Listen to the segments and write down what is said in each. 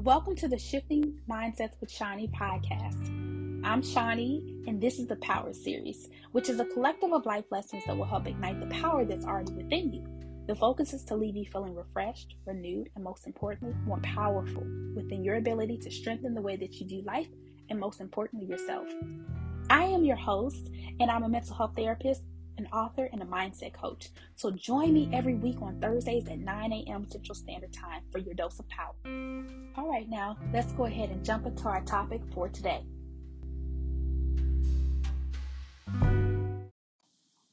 Welcome to the Shifting Mindsets with Shawnee podcast. I'm Shawnee, and this is the Power Series, which is a collective of life lessons that will help ignite the power that's already within you. The focus is to leave you feeling refreshed, renewed, and most importantly, more powerful within your ability to strengthen the way that you do life and most importantly, yourself. I am your host, and I'm a mental health therapist an author, and a mindset coach. So join me every week on Thursdays at 9 a.m. Central Standard Time for your dose of power. All right, now let's go ahead and jump into our topic for today.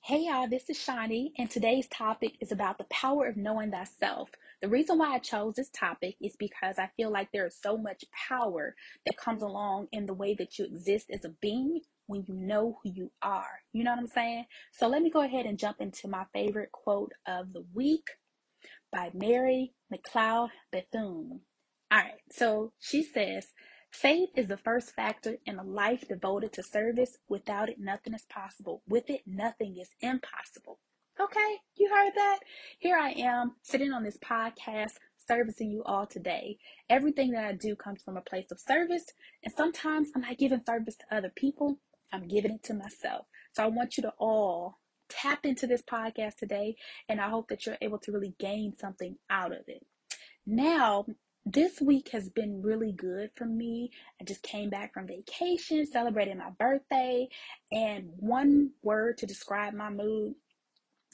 Hey y'all, this is Shawnee, and today's topic is about the power of knowing thyself. The reason why I chose this topic is because I feel like there is so much power that comes along in the way that you exist as a being when you know who you are. You know what I'm saying? So let me go ahead and jump into my favorite quote of the week by Mary McLeod Bethune. All right, so she says, Faith is the first factor in a life devoted to service. Without it, nothing is possible. With it, nothing is impossible. Okay, you heard that? Here I am sitting on this podcast servicing you all today. Everything that I do comes from a place of service, and sometimes I'm not giving service to other people, I'm giving it to myself. So I want you to all tap into this podcast today, and I hope that you're able to really gain something out of it. Now, this week has been really good for me. I just came back from vacation, celebrating my birthday, and one word to describe my mood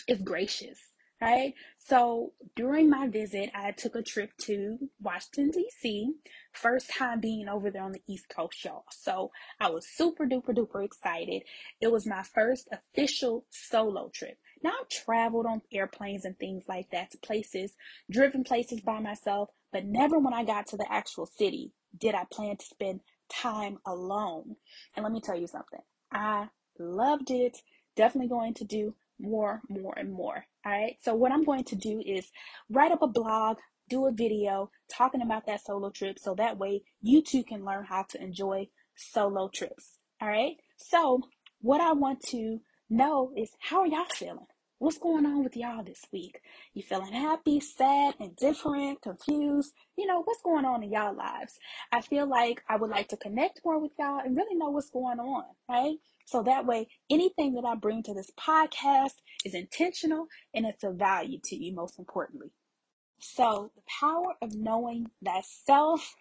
is gracious right? So during my visit, I took a trip to Washington, D.C. First time being over there on the East Coast, y'all. So I was super duper duper excited. It was my first official solo trip. Now I've traveled on airplanes and things like that to places, driven places by myself, but never when I got to the actual city did I plan to spend time alone. And let me tell you something. I loved it. Definitely going to do more, more, and more. All right. So, what I'm going to do is write up a blog, do a video talking about that solo trip so that way you too can learn how to enjoy solo trips. All right. So, what I want to know is how are y'all feeling? What's going on with y'all this week? You feeling happy, sad, indifferent, confused? You know, what's going on in y'all lives? I feel like I would like to connect more with y'all and really know what's going on, right? So that way, anything that I bring to this podcast is intentional and it's of value to you, most importantly. So, the power of knowing thyself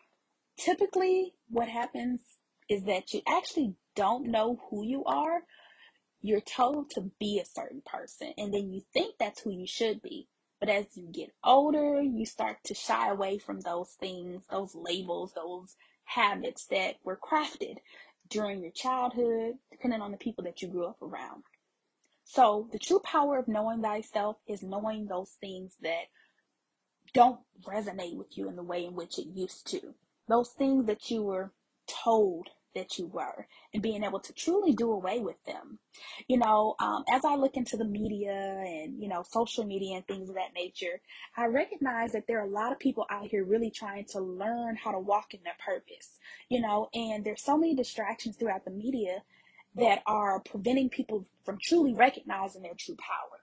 typically, what happens is that you actually don't know who you are. You're told to be a certain person, and then you think that's who you should be. But as you get older, you start to shy away from those things, those labels, those habits that were crafted during your childhood, depending on the people that you grew up around. So, the true power of knowing thyself is knowing those things that don't resonate with you in the way in which it used to. Those things that you were told that you were and being able to truly do away with them. You know, um, as I look into the media and, you know, social media and things of that nature, I recognize that there are a lot of people out here really trying to learn how to walk in their purpose, you know, and there's so many distractions throughout the media that are preventing people from truly recognizing their true power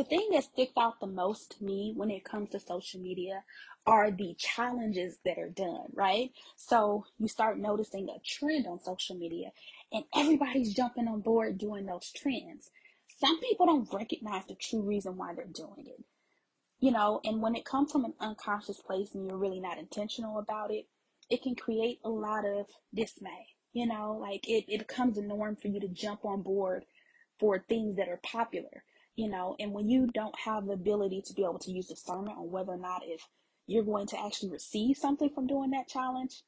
the thing that sticks out the most to me when it comes to social media are the challenges that are done, right? So you start noticing a trend on social media and everybody's jumping on board doing those trends. Some people don't recognize the true reason why they're doing it. You know, and when it comes from an unconscious place and you're really not intentional about it, it can create a lot of dismay. You know, like it, it becomes a norm for you to jump on board for things that are popular you know, and when you don't have the ability to be able to use discernment on whether or not if you're going to actually receive something from doing that challenge,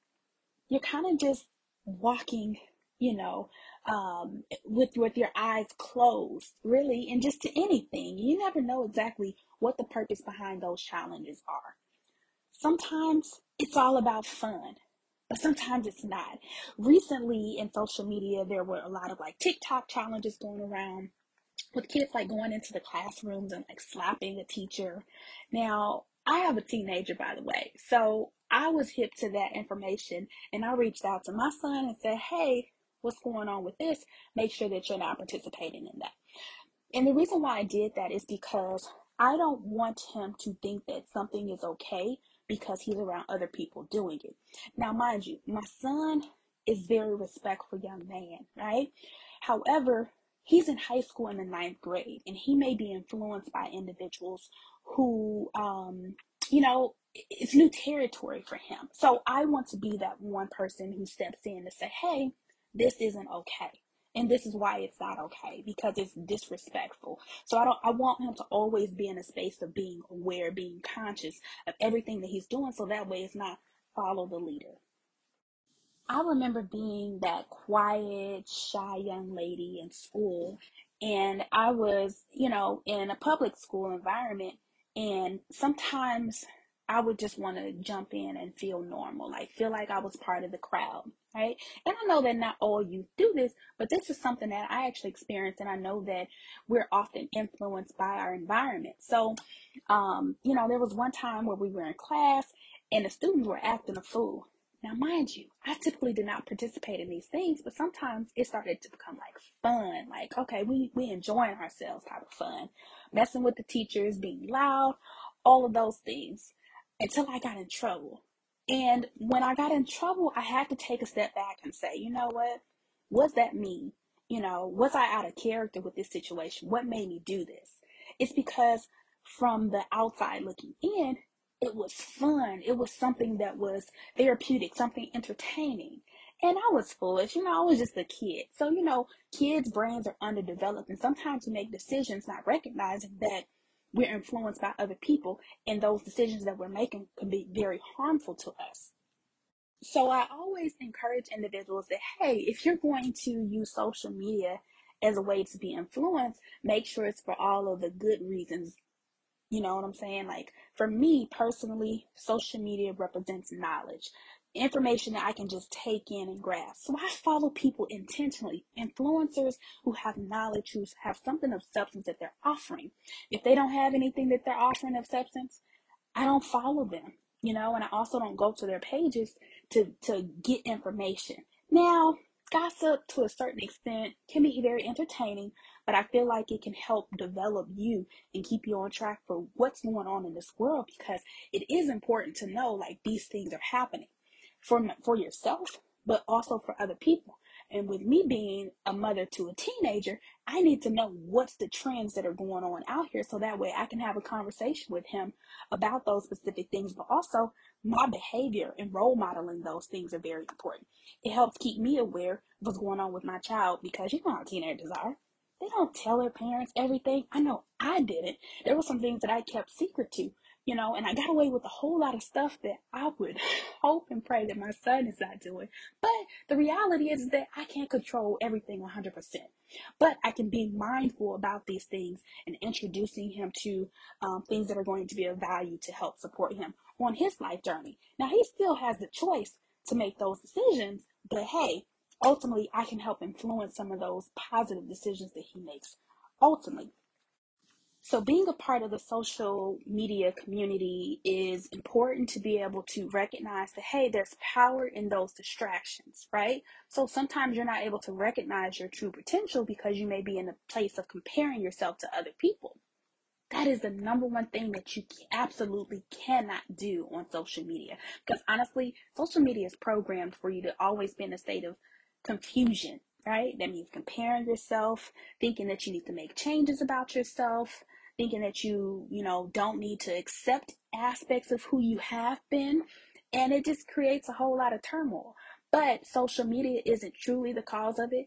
you're kind of just walking, you know, um, with with your eyes closed, really, and just to anything. You never know exactly what the purpose behind those challenges are. Sometimes it's all about fun, but sometimes it's not. Recently in social media, there were a lot of like TikTok challenges going around with kids like going into the classrooms and like slapping a teacher. Now, I have a teenager, by the way, so I was hip to that information and I reached out to my son and said, Hey, what's going on with this? Make sure that you're not participating in that. And the reason why I did that is because I don't want him to think that something is okay because he's around other people doing it. Now, mind you, my son is very respectful young man, right? However, he's in high school in the ninth grade and he may be influenced by individuals who um, you know it's new territory for him. So i want to be that one person who steps in to say hey this isn't okay and this is why it's not okay because it's disrespectful. So i don't i want him to always be in a space of being aware being conscious of everything that he's doing so that way it's not follow the leader I remember being that quiet, shy young lady in school, and I was, you know, in a public school environment, and sometimes I would just want to jump in and feel normal, like feel like I was part of the crowd, right? And I know that not all youth do this, but this is something that I actually experienced, and I know that we're often influenced by our environment. So, um, you know, there was one time where we were in class and the students were acting a fool. Now, mind you, I typically did not participate in these things, but sometimes it started to become like fun. Like, okay, we we enjoying ourselves type of fun. Messing with the teachers, being loud, all of those things. Until I got in trouble. And when I got in trouble, I had to take a step back and say, you know what? What's that mean? You know, was I out of character with this situation? What made me do this? It's because from the outside looking in, it was fun. It was something that was therapeutic, something entertaining. And I was foolish, you know, I was just a kid. So, you know, kids' brains are underdeveloped, and sometimes we make decisions not recognizing that we're influenced by other people, and those decisions that we're making can be very harmful to us. So, I always encourage individuals that, hey, if you're going to use social media as a way to be influenced, make sure it's for all of the good reasons you know what I'm saying? Like for me personally, social media represents knowledge, information that I can just take in and grasp. So I follow people intentionally, influencers who have knowledge, who have something of substance that they're offering. If they don't have anything that they're offering of substance, I don't follow them, you know, and I also don't go to their pages to to get information. Now, gossip to a certain extent can be very entertaining, but I feel like it can help develop you and keep you on track for what's going on in this world because it is important to know like these things are happening for for yourself, but also for other people. And with me being a mother to a teenager, I need to know what's the trends that are going on out here so that way I can have a conversation with him about those specific things, but also my behavior and role modeling those things are very important. It helps keep me aware of what's going on with my child because you know how teenagers are. They don't tell their parents everything. I know I didn't. There were some things that I kept secret to, you know, and I got away with a whole lot of stuff that I would hope and pray that my son is not doing. But the reality is that I can't control everything 100%. But I can be mindful about these things and introducing him to um, things that are going to be of value to help support him on his life journey. Now, he still has the choice to make those decisions, but hey, ultimately I can help influence some of those positive decisions that he makes ultimately. So, being a part of the social media community is important to be able to recognize that, hey, there's power in those distractions, right? So, sometimes you're not able to recognize your true potential because you may be in a place of comparing yourself to other people. That is the number one thing that you absolutely cannot do on social media. Because honestly, social media is programmed for you to always be in a state of confusion, right? That means comparing yourself, thinking that you need to make changes about yourself, thinking that you, you know, don't need to accept aspects of who you have been. And it just creates a whole lot of turmoil. But social media isn't truly the cause of it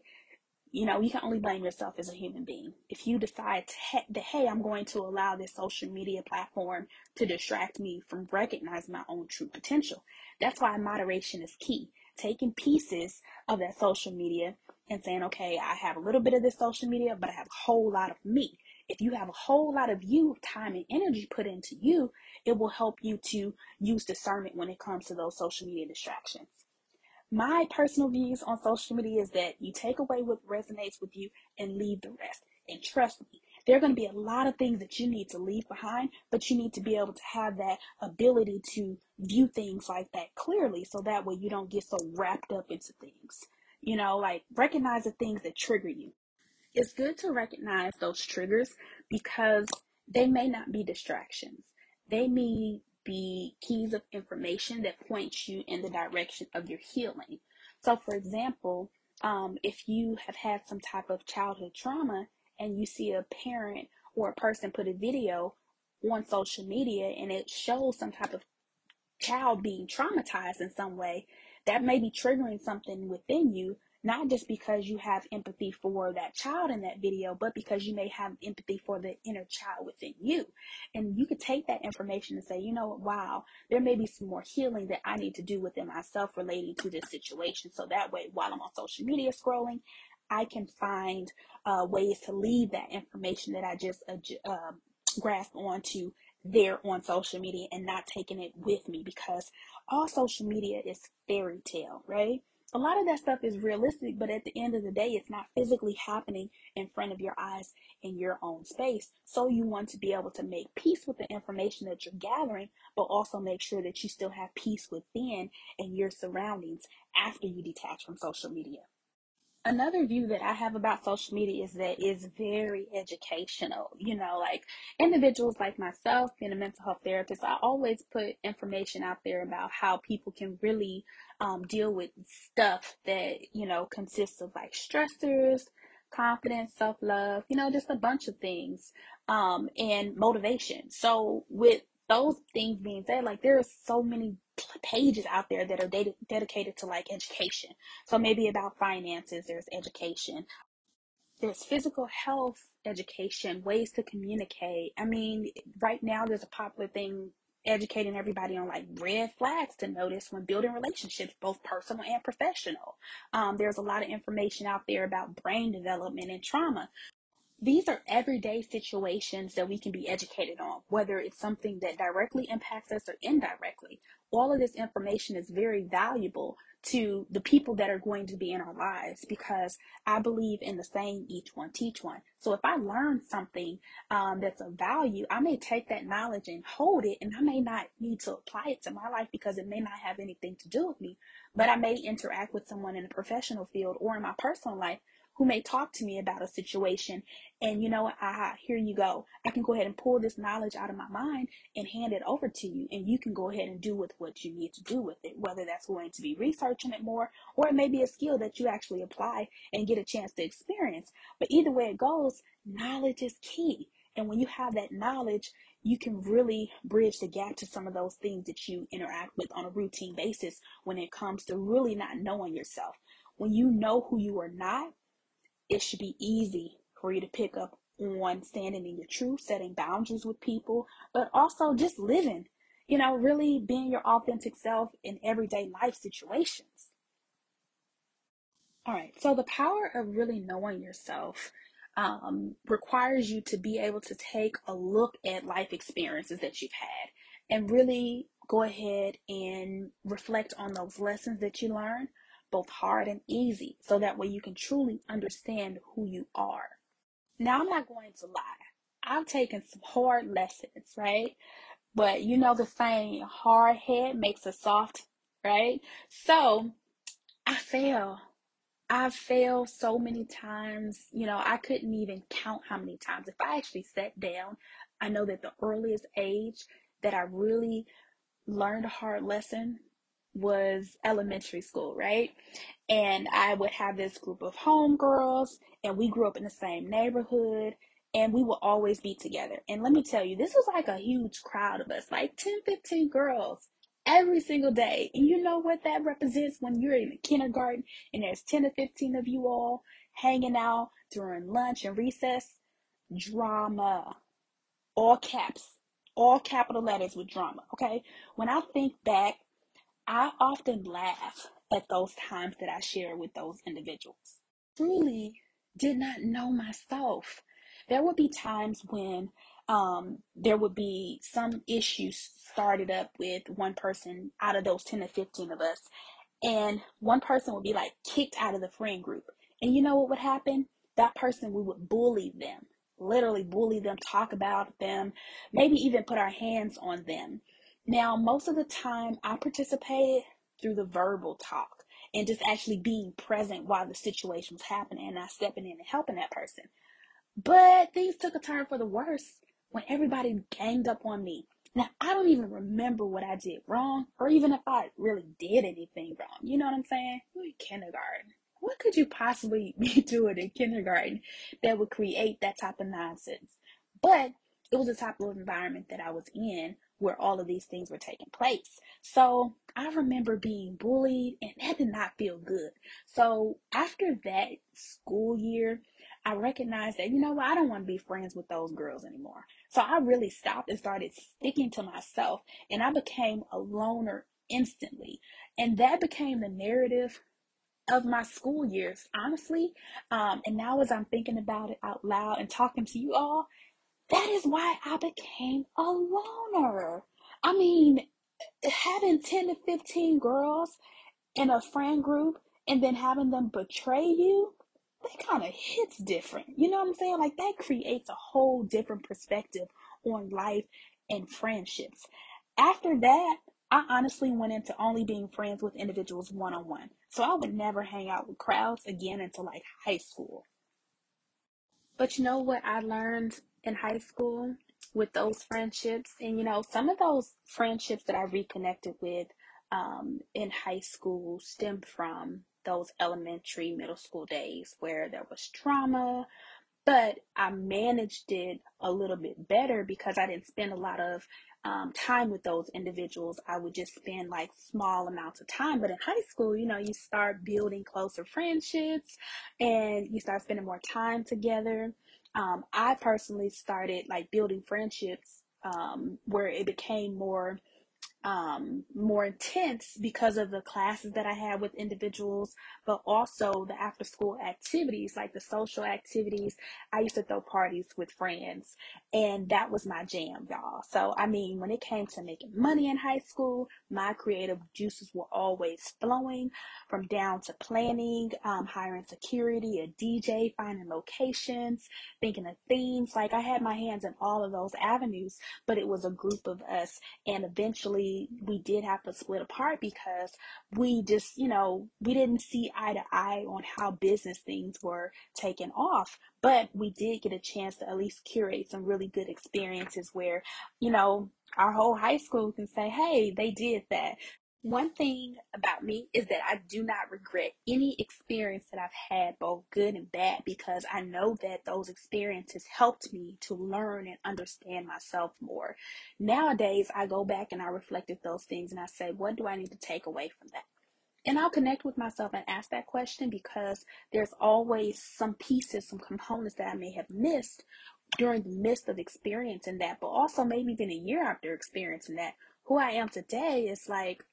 you know, you can only blame yourself as a human being. If you decide to, that, hey, I'm going to allow this social media platform to distract me from recognizing my own true potential. That's why moderation is key. Taking pieces of that social media and saying, okay, I have a little bit of this social media, but I have a whole lot of me. If you have a whole lot of you, time and energy put into you, it will help you to use discernment when it comes to those social media distractions. My personal views on social media is that you take away what resonates with you and leave the rest. And trust me, there are going to be a lot of things that you need to leave behind, but you need to be able to have that ability to view things like that clearly so that way you don't get so wrapped up into things. You know, like recognize the things that trigger you. It's good to recognize those triggers because they may not be distractions. They may be keys of information that point you in the direction of your healing. So, for example, um, if you have had some type of childhood trauma and you see a parent or a person put a video on social media and it shows some type of child being traumatized in some way, that may be triggering something within you, not just because you have empathy for that child in that video, but because you may have empathy for the inner child within you. And you could take that information and say, you know, wow, there may be some more healing that I need to do within myself relating to this situation. So that way, while I'm on social media scrolling, I can find uh, ways to leave that information that I just uh, uh, grasped onto there on social media and not taking it with me because all social media is fairy tale, right? A lot of that stuff is realistic, but at the end of the day, it's not physically happening in front of your eyes in your own space. So you want to be able to make peace with the information that you're gathering, but also make sure that you still have peace within and your surroundings after you detach from social media another view that I have about social media is that it's very educational. You know, like individuals like myself, being a mental health therapist, I always put information out there about how people can really um, deal with stuff that, you know, consists of like stressors, confidence, self love, you know, just a bunch of things, um, and motivation. So, with those things being said, like there are so many pages out there that are ded- dedicated to like education. So maybe about finances, there's education. There's physical health education, ways to communicate. I mean, right now there's a popular thing educating everybody on like red flags to notice when building relationships, both personal and professional. Um, there's a lot of information out there about brain development and trauma these are everyday situations that we can be educated on, whether it's something that directly impacts us or indirectly. All of this information is very valuable to the people that are going to be in our lives because I believe in the saying, each one teach one. So if I learn something um, that's of value, I may take that knowledge and hold it, and I may not need to apply it to my life because it may not have anything to do with me, but I may interact with someone in a professional field or in my personal life who may talk to me about a situation. And you know ah here you go. I can go ahead and pull this knowledge out of my mind and hand it over to you. And you can go ahead and do with what you need to do with it whether that's going to be researching it more or it may be a skill that you actually apply and get a chance to experience. But either way it goes knowledge is key. And when you have that knowledge you can really bridge the gap to some of those things that you interact with on a routine basis when it comes to really not knowing yourself. When you know who you are not it should be easy for you to pick up on standing in your truth, setting boundaries with people, but also just living, you know, really being your authentic self in everyday life situations. All right, so the power of really knowing yourself um, requires you to be able to take a look at life experiences that you've had and really go ahead and reflect on those lessons that you learned both hard and easy, so that way you can truly understand who you are. Now, I'm not going to lie, I've taken some hard lessons, right? But you know the saying, hard head makes a soft, right? So I fail. I've failed so many times, you know, I couldn't even count how many times. If I actually sat down, I know that the earliest age that I really learned a hard lesson was elementary school, right? And I would have this group of homegirls, and we grew up in the same neighborhood, and we would always be together. And let me tell you, this was like a huge crowd of us, like 10, 15 girls every single day. And you know what that represents when you're in kindergarten and there's 10 to 15 of you all hanging out during lunch and recess? Drama. All caps. All capital letters with drama. Okay. When I think back I often laugh at those times that I share with those individuals. Truly did not know myself. There would be times when um, there would be some issues started up with one person out of those 10 to 15 of us, and one person would be like kicked out of the friend group. And you know what would happen? That person, we would bully them, literally bully them, talk about them, maybe even put our hands on them. Now, most of the time, I participated through the verbal talk and just actually being present while the situation was happening and not stepping in and helping that person. But things took a turn for the worse when everybody ganged up on me. Now, I don't even remember what I did wrong or even if I really did anything wrong. You know what I'm saying? You're in kindergarten. What could you possibly be doing in kindergarten that would create that type of nonsense? But it was the type of environment that I was in where all of these things were taking place. So I remember being bullied, and that did not feel good. So after that school year, I recognized that, you know what, I don't want to be friends with those girls anymore. So I really stopped and started sticking to myself, and I became a loner instantly. And that became the narrative of my school years, honestly. Um, and now, as I'm thinking about it out loud and talking to you all, that is why I became a loner. I mean, having 10 to 15 girls in a friend group and then having them betray you, that kind of hits different. You know what I'm saying? Like that creates a whole different perspective on life and friendships. After that, I honestly went into only being friends with individuals one on one. So I would never hang out with crowds again until like high school. But you know what I learned in high school with those friendships? And you know, some of those friendships that I reconnected with um, in high school stem from those elementary, middle school days where there was trauma, but I managed it a little bit better because I didn't spend a lot of um, time with those individuals. I would just spend like small amounts of time. But in high school, you know, you start building closer friendships and you start spending more time together. Um, I personally started like building friendships um, where it became more um, more intense because of the classes that I had with individuals, but also the after school activities, like the social activities. I used to throw parties with friends, and that was my jam, y'all. So, I mean, when it came to making money in high school, my creative juices were always flowing from down to planning, um, hiring security, a DJ, finding locations, thinking of themes. Like, I had my hands in all of those avenues, but it was a group of us, and eventually, we did have to split apart because we just, you know, we didn't see eye to eye on how business things were taken off. But we did get a chance to at least curate some really good experiences where, you know, our whole high school can say, hey, they did that. One thing about me is that I do not regret any experience that I've had, both good and bad, because I know that those experiences helped me to learn and understand myself more. Nowadays, I go back and I reflect at those things and I say, what do I need to take away from that? And I'll connect with myself and ask that question because there's always some pieces, some components that I may have missed during the midst of experiencing that, but also maybe even a year after experiencing that. Who I am today is like,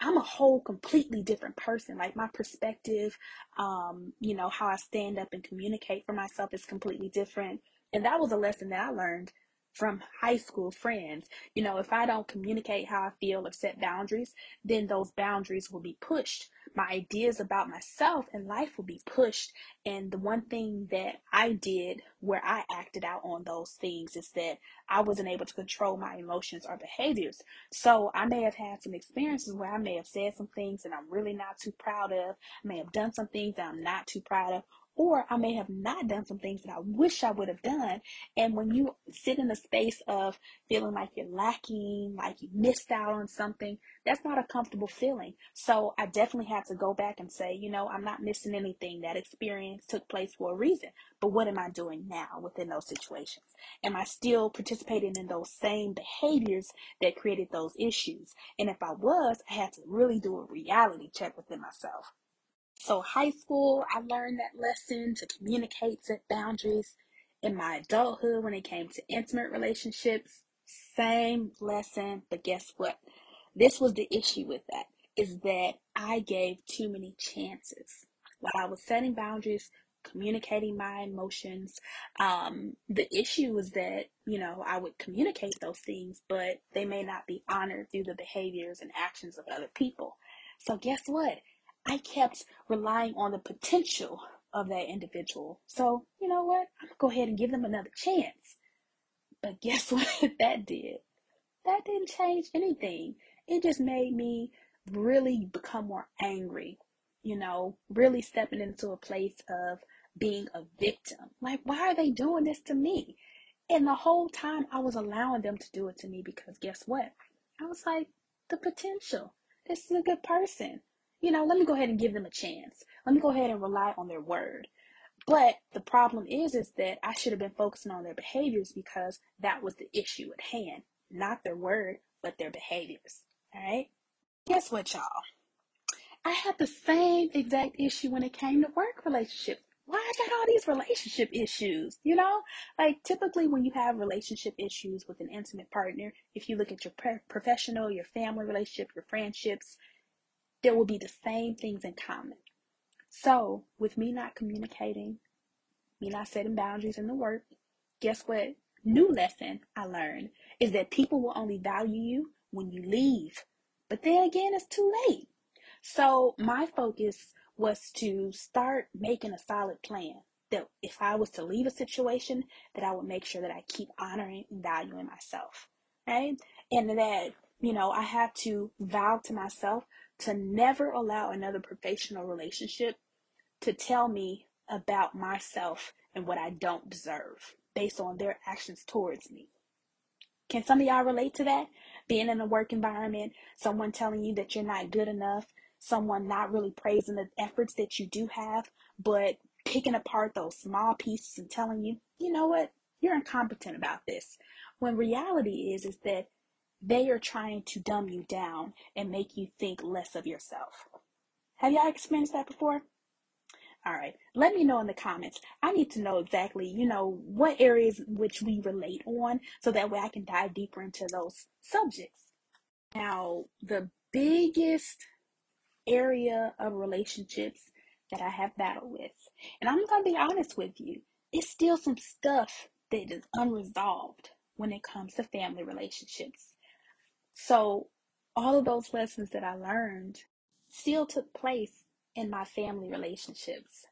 I'm a whole completely different person. Like my perspective, um, you know, how I stand up and communicate for myself is completely different. And that was a lesson that I learned from high school friends. You know, if I don't communicate how I feel or set boundaries, then those boundaries will be pushed. My ideas about myself and life will be pushed. And the one thing that I did where I acted out on those things is that I wasn't able to control my emotions or behaviors. So I may have had some experiences where I may have said some things that I'm really not too proud of. I may have done some things that I'm not too proud of. Or I may have not done some things that I wish I would have done. And when you sit in a space of feeling like you're lacking, like you missed out on something, that's not a comfortable feeling. So I definitely had to go back and say, you know, I'm not missing anything. That experience took place for a reason. But what am I doing now within those situations? Am I still participating in those same behaviors that created those issues? And if I was, I had to really do a reality check within myself. So, high school, I learned that lesson to communicate, set boundaries. In my adulthood, when it came to intimate relationships, same lesson. But guess what? This was the issue with that is that I gave too many chances. While I was setting boundaries, communicating my emotions, um, the issue was that, you know, I would communicate those things, but they may not be honored through the behaviors and actions of other people. So, guess what? I kept relying on the potential of that individual. So, you know what? I'm going to go ahead and give them another chance. But guess what that did? That didn't change anything. It just made me really become more angry, you know, really stepping into a place of being a victim. Like, why are they doing this to me? And the whole time I was allowing them to do it to me because guess what? I was like, the potential. This is a good person. You know, let me go ahead and give them a chance. Let me go ahead and rely on their word. But the problem is, is that I should have been focusing on their behaviors because that was the issue at hand, not their word, but their behaviors. All right. Guess what, y'all? I had the same exact issue when it came to work relationships. Why I got all these relationship issues? You know, like typically when you have relationship issues with an intimate partner, if you look at your pre- professional, your family relationship, your friendships, there will be the same things in common. So, with me not communicating, me not setting boundaries in the work, guess what? New lesson I learned is that people will only value you when you leave. But then again, it's too late. So, my focus was to start making a solid plan that if I was to leave a situation, that I would make sure that I keep honoring and valuing myself. Right? And that, you know, I have to vow to myself to never allow another professional relationship to tell me about myself and what I don't deserve based on their actions towards me. Can some of y'all relate to that? Being in a work environment, someone telling you that you're not good enough, someone not really praising the efforts that you do have, but picking apart those small pieces and telling you, you know what, you're incompetent about this. When reality is, is that they are trying to dumb you down and make you think less of yourself. Have y'all experienced that before? All right. Let me know in the comments. I need to know exactly, you know, what areas which we relate on so that way I can dive deeper into those subjects. Now, the biggest area of relationships that I have battled with, and I'm going to be honest with you, it's still some stuff that is unresolved when it comes to family relationships. So, all of those lessons that I learned still took place in my family relationships.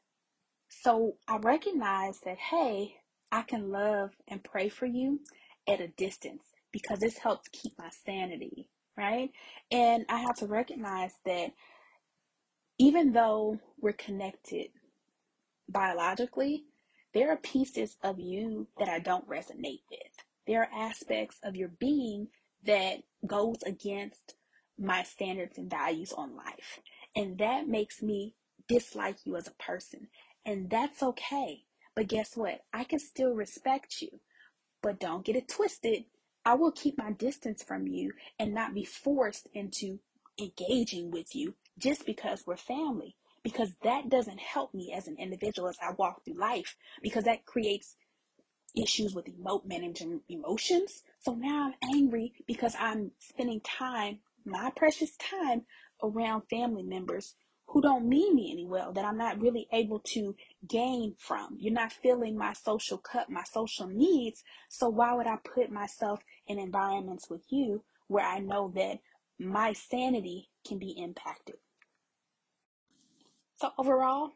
So I recognize that, hey, I can love and pray for you at a distance because this helps keep my sanity, right? And I have to recognize that even though we're connected biologically, there are pieces of you that I don't resonate with. There are aspects of your being that goes against my standards and values on life. And that makes me dislike you as a person. And that's okay. But guess what? I can still respect you. But don't get it twisted. I will keep my distance from you and not be forced into engaging with you just because we're family. Because that doesn't help me as an individual as I walk through life. Because that creates issues with emo- managing emotions. So now I'm angry because I'm spending time, my precious time, around family members who don't mean me any well, that I'm not really able to gain from. You're not filling my social cup, my social needs. So why would I put myself in environments with you where I know that my sanity can be impacted? So overall,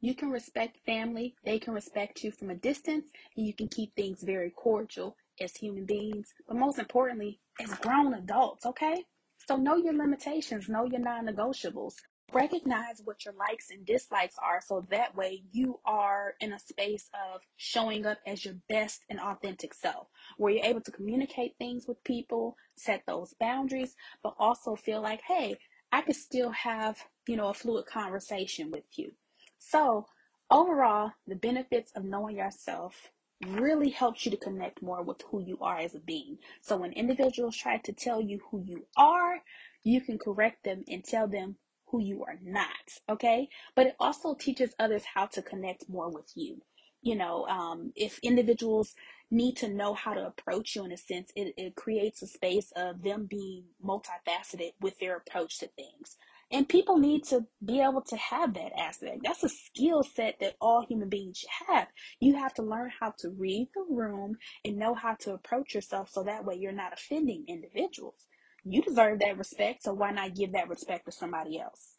you can respect family, they can respect you from a distance, and you can keep things very cordial as human beings, but most importantly, as grown adults, okay? So know your limitations, know your non negotiables. Recognize what your likes and dislikes are so that way you are in a space of showing up as your best and authentic self, where you're able to communicate things with people, set those boundaries, but also feel like, hey, I could still have, you know, a fluid conversation with you. So, overall, the benefits of knowing yourself really helps you to connect more with who you are as a being. So, when individuals try to tell you who you are, you can correct them and tell them who you are not. Okay. But it also teaches others how to connect more with you. You know, um, if individuals need to know how to approach you in a sense, it, it creates a space of them being multifaceted with their approach to things. And people need to be able to have that aspect. That's a skill set that all human beings have. You have to learn how to read the room and know how to approach yourself so that way you're not offending individuals. You deserve that respect, so why not give that respect to somebody else?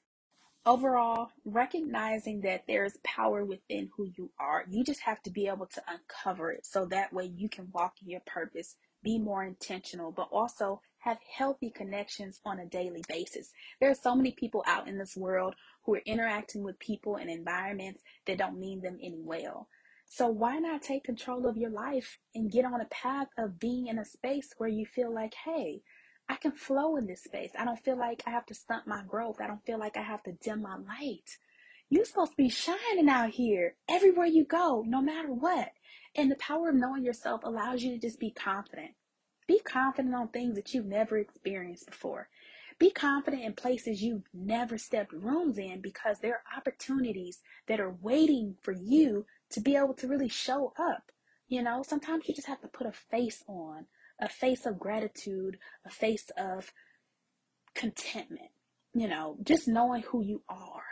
Overall, recognizing that there's power within who you are, you just have to be able to uncover it so that way you can walk in your purpose, be more intentional, but also have healthy connections on a daily basis. There are so many people out in this world who are interacting with people and environments that don't mean them any well. So why not take control of your life and get on a path of being in a space where you feel like, hey, I can flow in this space. I don't feel like I have to stunt my growth. I don't feel like I have to dim my light. You're supposed to be shining out here everywhere you go, no matter what. And the power of knowing yourself allows you to just be confident. Be confident on things that you've never experienced before. Be confident in places you've never stepped rooms in because there are opportunities that are waiting for you to be able to really show up. You know, sometimes you just have to put a face on, a face of gratitude, a face of contentment, you know, just knowing who you are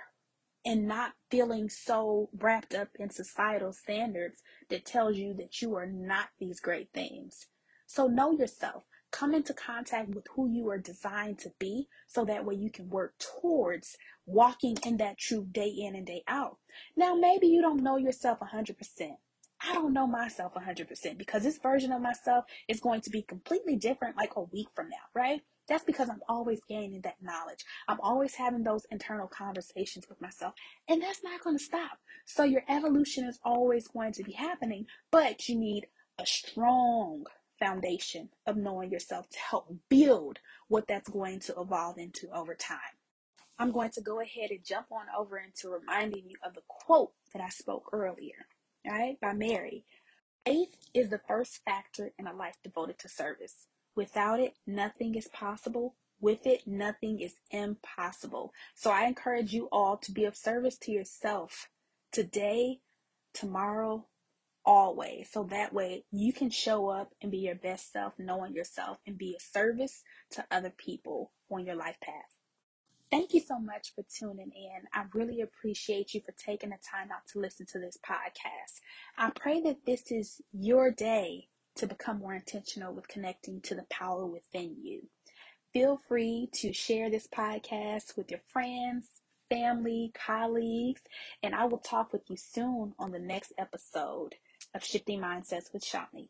and not feeling so wrapped up in societal standards that tells you that you are not these great things. So know yourself. Come into contact with who you are designed to be so that way you can work towards walking in that truth day in and day out. Now, maybe you don't know yourself 100%. I don't know myself 100% because this version of myself is going to be completely different like a week from now, right? That's because I'm always gaining that knowledge. I'm always having those internal conversations with myself, and that's not going to stop. So, your evolution is always going to be happening, but you need a strong foundation of knowing yourself to help build what that's going to evolve into over time. I'm going to go ahead and jump on over into reminding you of the quote that I spoke earlier, right, by Mary. Faith is the first factor in a life devoted to service. Without it, nothing is possible. With it, nothing is impossible. So I encourage you all to be of service to yourself today, tomorrow, always. So that way you can show up and be your best self, knowing yourself, and be a service to other people on your life path. Thank you so much for tuning in. I really appreciate you for taking the time out to listen to this podcast. I pray that this is your day to become more intentional with connecting to the power within you. Feel free to share this podcast with your friends, family, colleagues, and I will talk with you soon on the next episode of Shifting Mindsets with Shani.